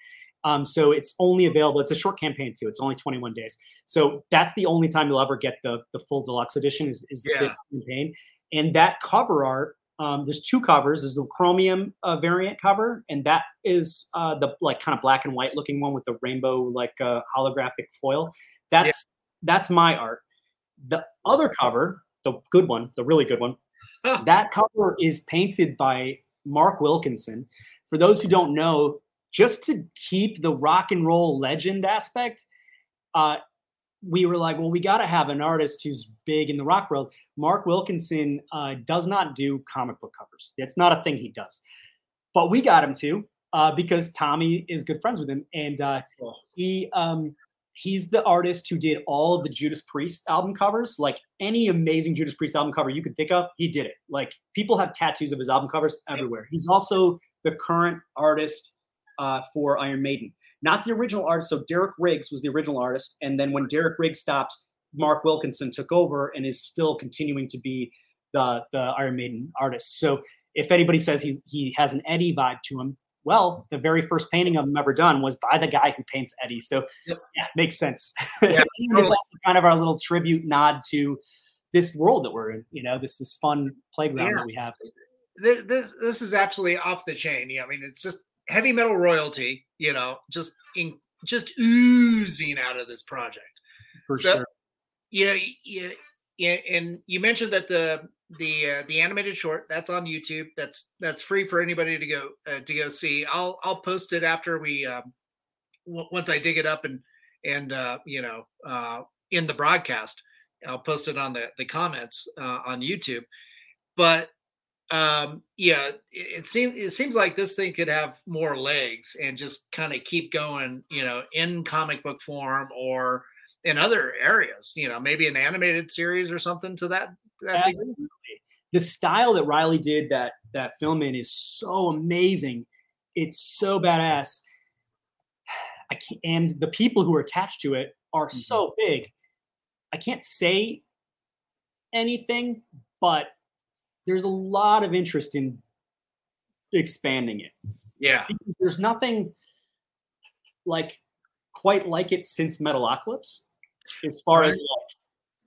Um, so it's only available. It's a short campaign too. It's only 21 days. So that's the only time you'll ever get the the full deluxe edition is, is Yeah. this campaign. And that cover art, um, there's two covers. There's the chromium uh, variant cover, and that is uh, the like kind of black and white looking one with the rainbow like uh, holographic foil. That's that's my art. The other cover, the good one, the really good one, that cover is painted by Mark Wilkinson. For those who don't know, just to keep the rock and roll legend aspect, uh, we were like, well, we got to have an artist who's big in the rock world. Mark Wilkinson uh, does not do comic book covers. That's not a thing he does. But we got him to uh, because Tommy is good friends with him, and uh, he um, he's the artist who did all of the Judas Priest album covers. Like any amazing Judas Priest album cover you could think of, he did it. Like people have tattoos of his album covers everywhere. He's also the current artist uh, for Iron Maiden, not the original artist. So Derek Riggs was the original artist, and then when Derek Riggs stopped, Mark Wilkinson took over and is still continuing to be the the Iron Maiden artist. So if anybody says he he has an Eddie vibe to him, well, the very first painting of him ever done was by the guy who paints Eddie. So Yep. yeah, makes sense. Yeah, [laughs] it's also kind of our little tribute nod to this world that we're in. You know, this this fun playground Yeah. that we have. this, this this is absolutely off the chain. Yeah, I mean, it's just heavy metal royalty. You know, just in, just oozing out of this project. For So- sure. You know, you, you, and you mentioned that the the uh, the animated short that's on YouTube. That's that's free for anybody to go uh, to go see. I'll I'll post it after we um, w- once I dig it up and and uh, you know uh, in the broadcast. I'll post it on the the comments uh, on YouTube. But um yeah it, it seems it seems like this thing could have more legs and just kind of keep going you know in comic book form or in other areas you know maybe an animated series or something to that that. The style that Riley did that that film in is so amazing. It's so badass. [sighs] I can't, and the people who are attached to it are Mm-hmm. so big. I can't say anything, but there's a lot of interest in expanding it. Yeah. Because there's nothing like quite like it since Metalocalypse, as far as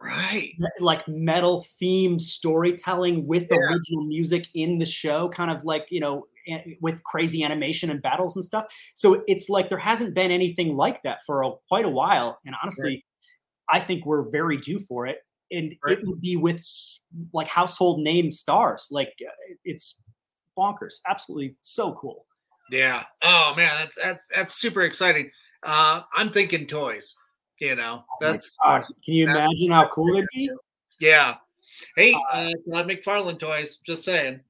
like right. like metal theme storytelling with yeah. original music in the show kind of like you know with crazy animation and battles and stuff. So it's like there hasn't been anything like that for a, quite a while. And honestly right. i think we're very due for it and right. it would be with like household name stars like uh, it's bonkers absolutely so cool yeah oh man that's that's, that's super exciting uh i'm thinking toys you know, oh that's gosh. Can you imagine how cool it'd be? Yeah. Hey, uh, uh, Todd McFarlane toys. Just saying.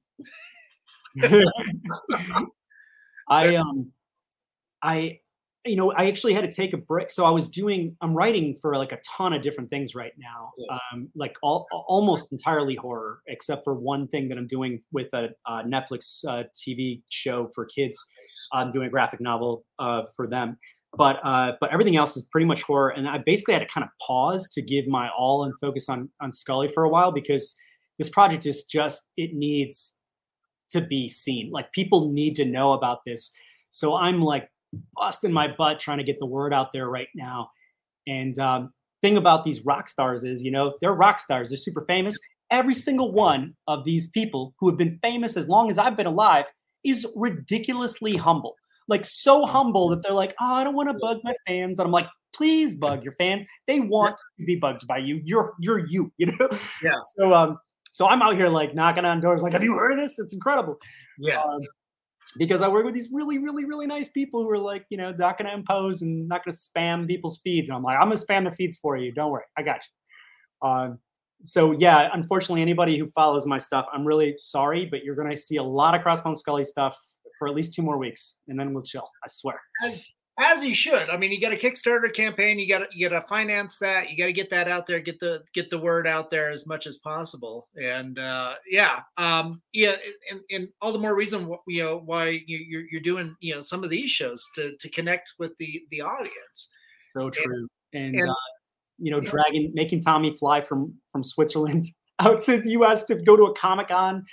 [laughs] I [laughs] um, I you know, I actually had to take a break. So I was doing, I'm writing for like a ton of different things right now, um, like all, almost entirely horror, except for one thing that I'm doing with a, a Netflix uh, TV show for kids. I'm doing a graphic novel uh, for them but uh, but everything else is pretty much horror. And I basically had to kind of pause to give my all and focus on on Skully for a while because this project is just it needs to be seen. Like people need to know about this. So I'm like busting my butt trying to get the word out there right now. And um, thing about these rock stars is, you know, they're rock stars. They're super famous. Every single one of these people who have been famous as long as I've been alive is ridiculously humble like so humble that they're like, oh, I don't want to bug my fans. And I'm like, please bug your fans. They want to be bugged by you. You're you're you, [laughs] you know? Yeah. So um, so I'm out here like knocking on doors, like, have you heard of this? It's incredible. Yeah. Um, because I work with these really, really, really nice people who are like, you know, not gonna impose and not gonna spam people's feeds. And I'm like, I'm gonna spam the feeds for you. Don't worry, I got you. Um, so yeah, unfortunately, anybody who follows my stuff, I'm really sorry, but you're gonna see a lot of Crossbone Skully stuff for at least two more weeks, and then we'll chill. I swear. As as you should. I mean, you got a Kickstarter campaign. You got to you got to finance that. You got to get that out there. Get the get the word out there as much as possible. And uh, yeah, um, yeah, and, and all the more reason you know why you, you're you're doing you know some of these shows to to connect with the the audience. So true. And, and, and uh, you know, dragging making Tommy fly from from Switzerland [laughs] out to the U.S. to go to a Comic Con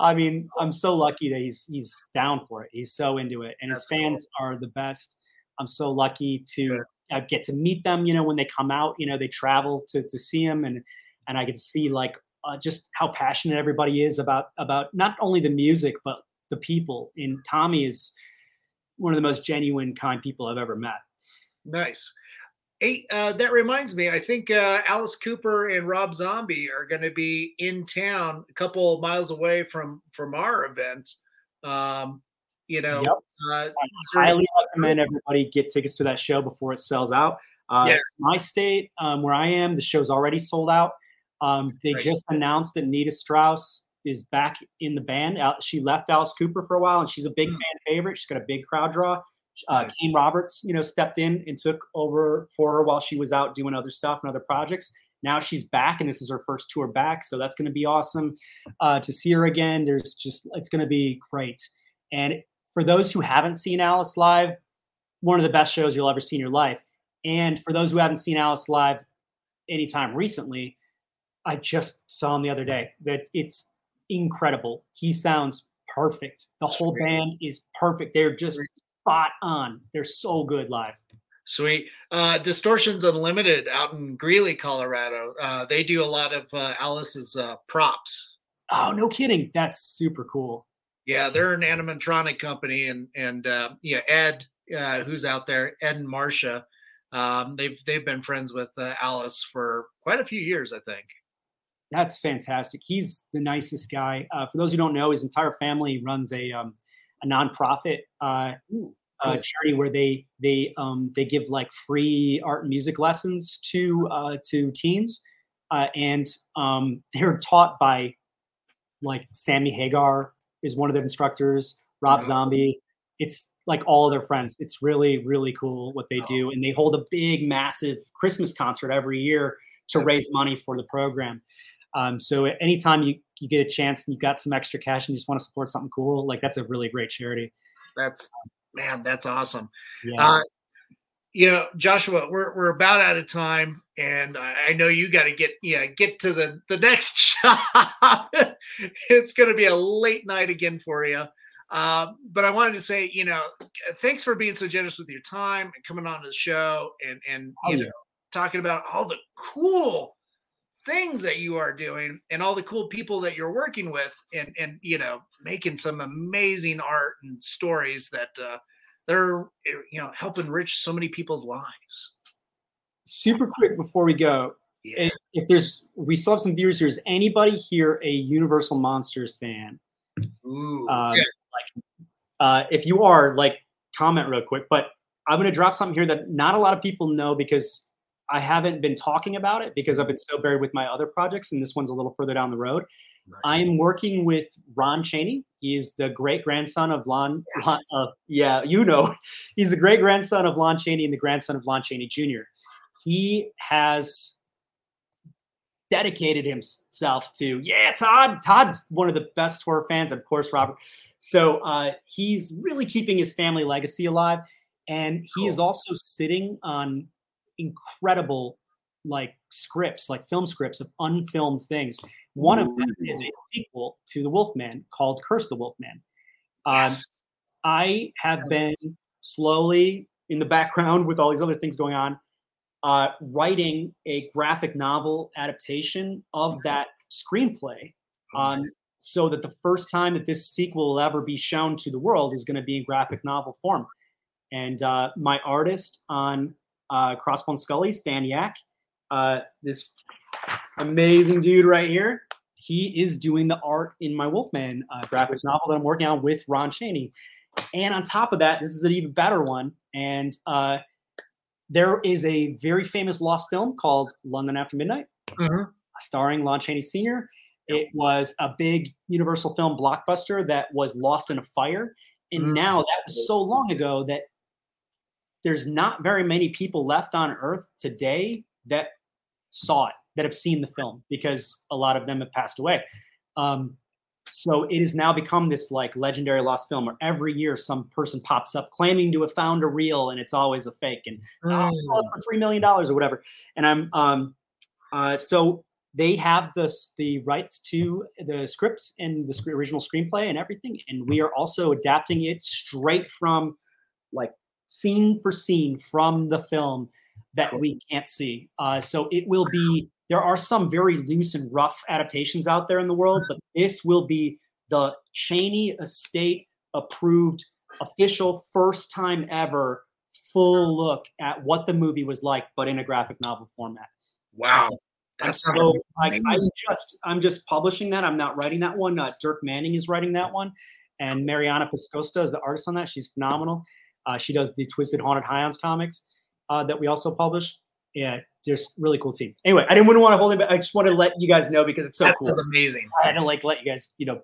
I mean, I'm so lucky that he's he's down for it. He's so into it, and That's his fans cool. are the best. I'm so lucky to uh, get to meet them. You know, when they come out, you know, they travel to to see them, and and I get to see like uh, just how passionate everybody is about about not only the music but the people. And Tommy is one of the most genuine, kind people I've ever met. Nice. Hey, uh, that reminds me. I think uh, Alice Cooper and Rob Zombie are going to be in town, a couple miles away from from our event. Um, you know, yep. uh, I highly recommend everybody get tickets to that show before it sells out. Uh, yeah. My state, um, where I am, the show's already sold out. Um, they nice. just announced that Nita Strauss is back in the band. She left Alice Cooper for a while, and she's a big mm. fan favorite. She's got a big crowd draw. Uh, Kane Roberts, you know, stepped in and took over for her while she was out doing other stuff and other projects. Now she's back, and this is her first tour back, so that's going to be awesome uh, to see her again. There's just it's going to be great. And for those who haven't seen Alice live, one of the best shows you'll ever see in your life. And for those who haven't seen Alice live anytime recently, I just saw him the other day. That it's incredible. He sounds perfect. The whole band is perfect. They're just spot on. They're so good live. Sweet. Uh, Distortions Unlimited out in Greeley, Colorado. Uh, they do a lot of uh, Alice's uh, props. Oh, no kidding. That's super cool. Yeah, they're an animatronic company, and and uh, yeah, Ed, uh, who's out there, Ed and Marcia, um, they've they've been friends with uh, Alice for quite a few years, I think. That's fantastic. He's the nicest guy. Uh, for those who don't know, his entire family runs a um, a nonprofit uh, uh, charity where they they um, they give like free art and music lessons to uh, to teens, uh, and um, [laughs] they're taught by like Sammy Hagar is one of the instructors, Rob Zombie. It's like all their friends. It's really really cool what they do, and they hold a big massive Christmas concert every year to raise money for the program. Um, so anytime you, you get a chance and you've got some extra cash and you just want to support something cool, like that's a really great charity. That's man, that's awesome. Yeah. Uh, you know, Joshua, we're we're about out of time, and I know you got to get yeah get to the the next [laughs] shop. it's going to be a late night again for you. Uh, but I wanted to say, you know, thanks for being so generous with your time and coming on the show and and oh, you know talking about all the cool things that you are doing and all the cool people that you're working with and and you know making some amazing art and stories that uh they're eh, you know help enrich so many people's lives super quick before we go yeah. if, if there's we still have some viewers here is anybody here a universal monsters fan Ooh, um, yeah. like uh, if you are like comment real quick but i'm going to drop something here that not a lot of people know because i haven't been talking about it because i've been so buried with my other projects and this one's a little further down the road I am working with Ron Chaney. He is the great grandson of Lon. Yes. Lon uh, yeah, you know, [laughs] he's the great grandson of Lon Chaney and the grandson of Lon Chaney Jr. He has dedicated himself to yeah, Todd. Todd's one of the best horror fans, of course, Robert. So uh, he's really keeping his family legacy alive, and he is also sitting on incredible like scripts, like film scripts of unfilmed things. One of them is a sequel to The Wolfman called Curse the Wolfman. Um, Yes. I have been slowly in the background with all these other things going on, uh, writing a graphic novel adaptation of that screenplay. Um, so that the first time that this sequel will ever be shown to the world is going to be in graphic novel form. And uh, my artist on uh, Crossbone Skully, Stan Yak, uh, this amazing dude right here, he is doing the art in my Wolfman uh, graphic novel that I'm working on with Ron Chaney. And on top of that, this is an even better one. And uh, there is a very famous lost film called London After Midnight, Mhm. starring Lon Chaney Sr. It was a big Universal film blockbuster that was lost in a fire. And Mhm. now that was so long ago that there's not very many people left on earth today that saw it, that have seen the film, because a lot of them have passed away. Um, so it has now become this like legendary lost film where every year some person pops up claiming to have found a reel and it's always a fake and it for three million dollars or whatever. And I'm um uh so they have the the rights to the script and the sc- original screenplay and everything, and we are also adapting it straight from like scene for scene from the film that we can't see. Uh, so it will be. There are some very loose and rough adaptations out there in the world, but this will be the Chaney Estate approved official first time ever full look at what the movie was like, but in a graphic novel format. Wow. I'm That's so like I'm just I'm just publishing that. I'm not writing that one. Uh, Dirk Manning is writing that one, and Mariana Piscosta is the artist on that. She's phenomenal. Uh, she does the Twisted Haunted Highlands comics uh, that we also publish. Yeah, there's really cool team. Anyway, I didn't want to hold it, but I just want to let you guys know because it's so that cool. sounds amazing. I had to like let you guys, you know,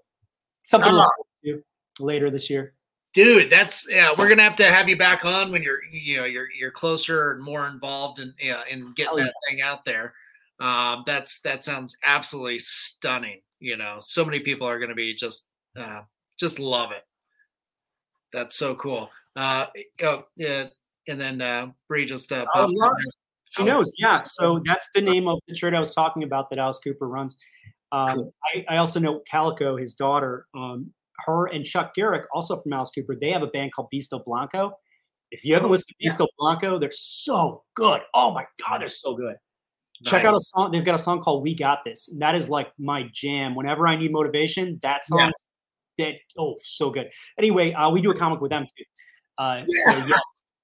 something to look forward to later this year. dude that's yeah we're gonna have to have you back on when you're you know you're you're closer and more involved in yeah in getting yeah. that thing out there um that's that sounds absolutely stunning you know so many people are gonna be just uh just love it that's so cool uh oh yeah and then uh Bree just uh Oh, popped in Lars. there. She knows, yeah. So that's the name of the shirt I was talking about that Alice Cooper runs. Um, Cool. I, I also know Calico, his daughter, um, her and Chuck Garric, also from Alice Cooper, they have a band called Beasto Blanco. If you haven't Oh, listened to Beasto Blanco, they're so good. Oh my God, they're so good. Check out a song. They've got a song called "We Got This." And that is like my jam. Whenever I need motivation, that song. Yeah. That oh, so good. Anyway, uh, we do a comic with them too. Uh, so Yeah.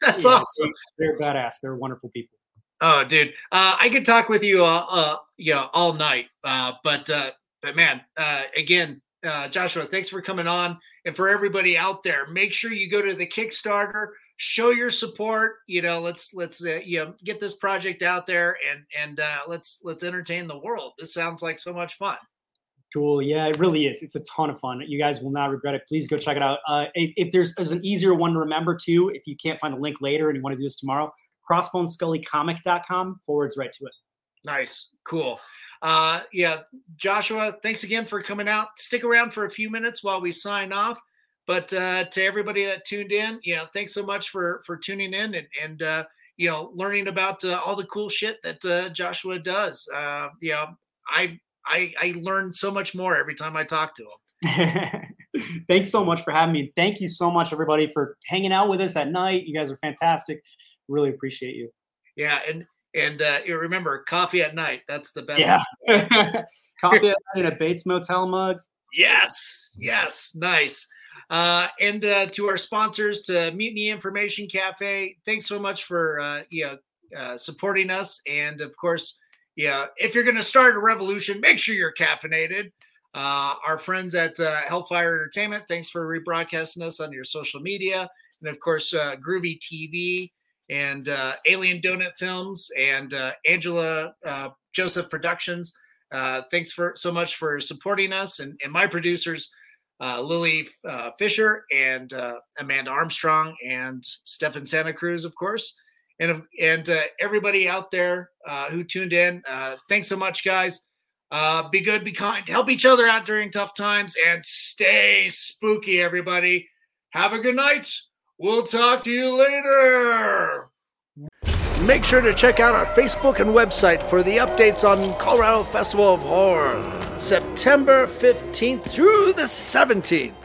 [laughs] that's yeah, awesome They're badass. They're wonderful people. Oh, dude, uh, I could talk with you, uh, uh, you know, all night. Uh, but, uh, but man, uh, again, uh, Joshua, thanks for coming on, and for everybody out there, make sure you go to the Kickstarter, show your support. You know, let's let's uh, you know get this project out there, and and uh, let's let's entertain the world. This sounds like so much fun. Cool. Yeah, it really is. It's a ton of fun. You guys will not regret it. Please go check it out. Uh, if, if there's, there's an easier one to remember too, if you can't find the link later and you want to do this tomorrow, crossboneskullycomic.com forwards right to it. Nice, cool. Uh, yeah, Joshua, thanks again for coming out. Stick around for a few minutes while we sign off. But uh, to everybody that tuned in, you know, thanks so much for for tuning in and and uh, you know learning about uh, all the cool shit that uh, Joshua does. Uh, you know, I I I learn so much more every time I talk to him. [laughs] Thanks so much for having me. Thank you so much, everybody, for hanging out with us at night. You guys are fantastic. Really appreciate you. Yeah, and And uh, you remember, coffee at night. That's the best. Yeah. [laughs] coffee at night in a Bates Motel mug. Yes. Yes. Nice. Uh, and uh, to our sponsors, to Mutiny Information Cafe, thanks so much for uh, you know uh, supporting us. And of course, yeah, if you're going to start a revolution, make sure you're caffeinated. Uh, our friends at uh, Hellfire Entertainment, thanks for rebroadcasting us on your social media, and of course, uh, Groovy TV and uh, Alien Donut Films and uh, Angela uh, Joseph Productions. Thanks for so much for supporting us and, and my producers, Lily Fisher and Amanda Armstrong and Stefan Santa Cruz, of course, and and uh, everybody out there uh, who tuned in. Uh, thanks so much, guys. Uh, be good, be kind, help each other out during tough times, and stay spooky, everybody. Have a good night. We'll talk to you later. Make sure to check out our Facebook and website for the updates on Colorado Festival of Horror, September 15th through the 17th.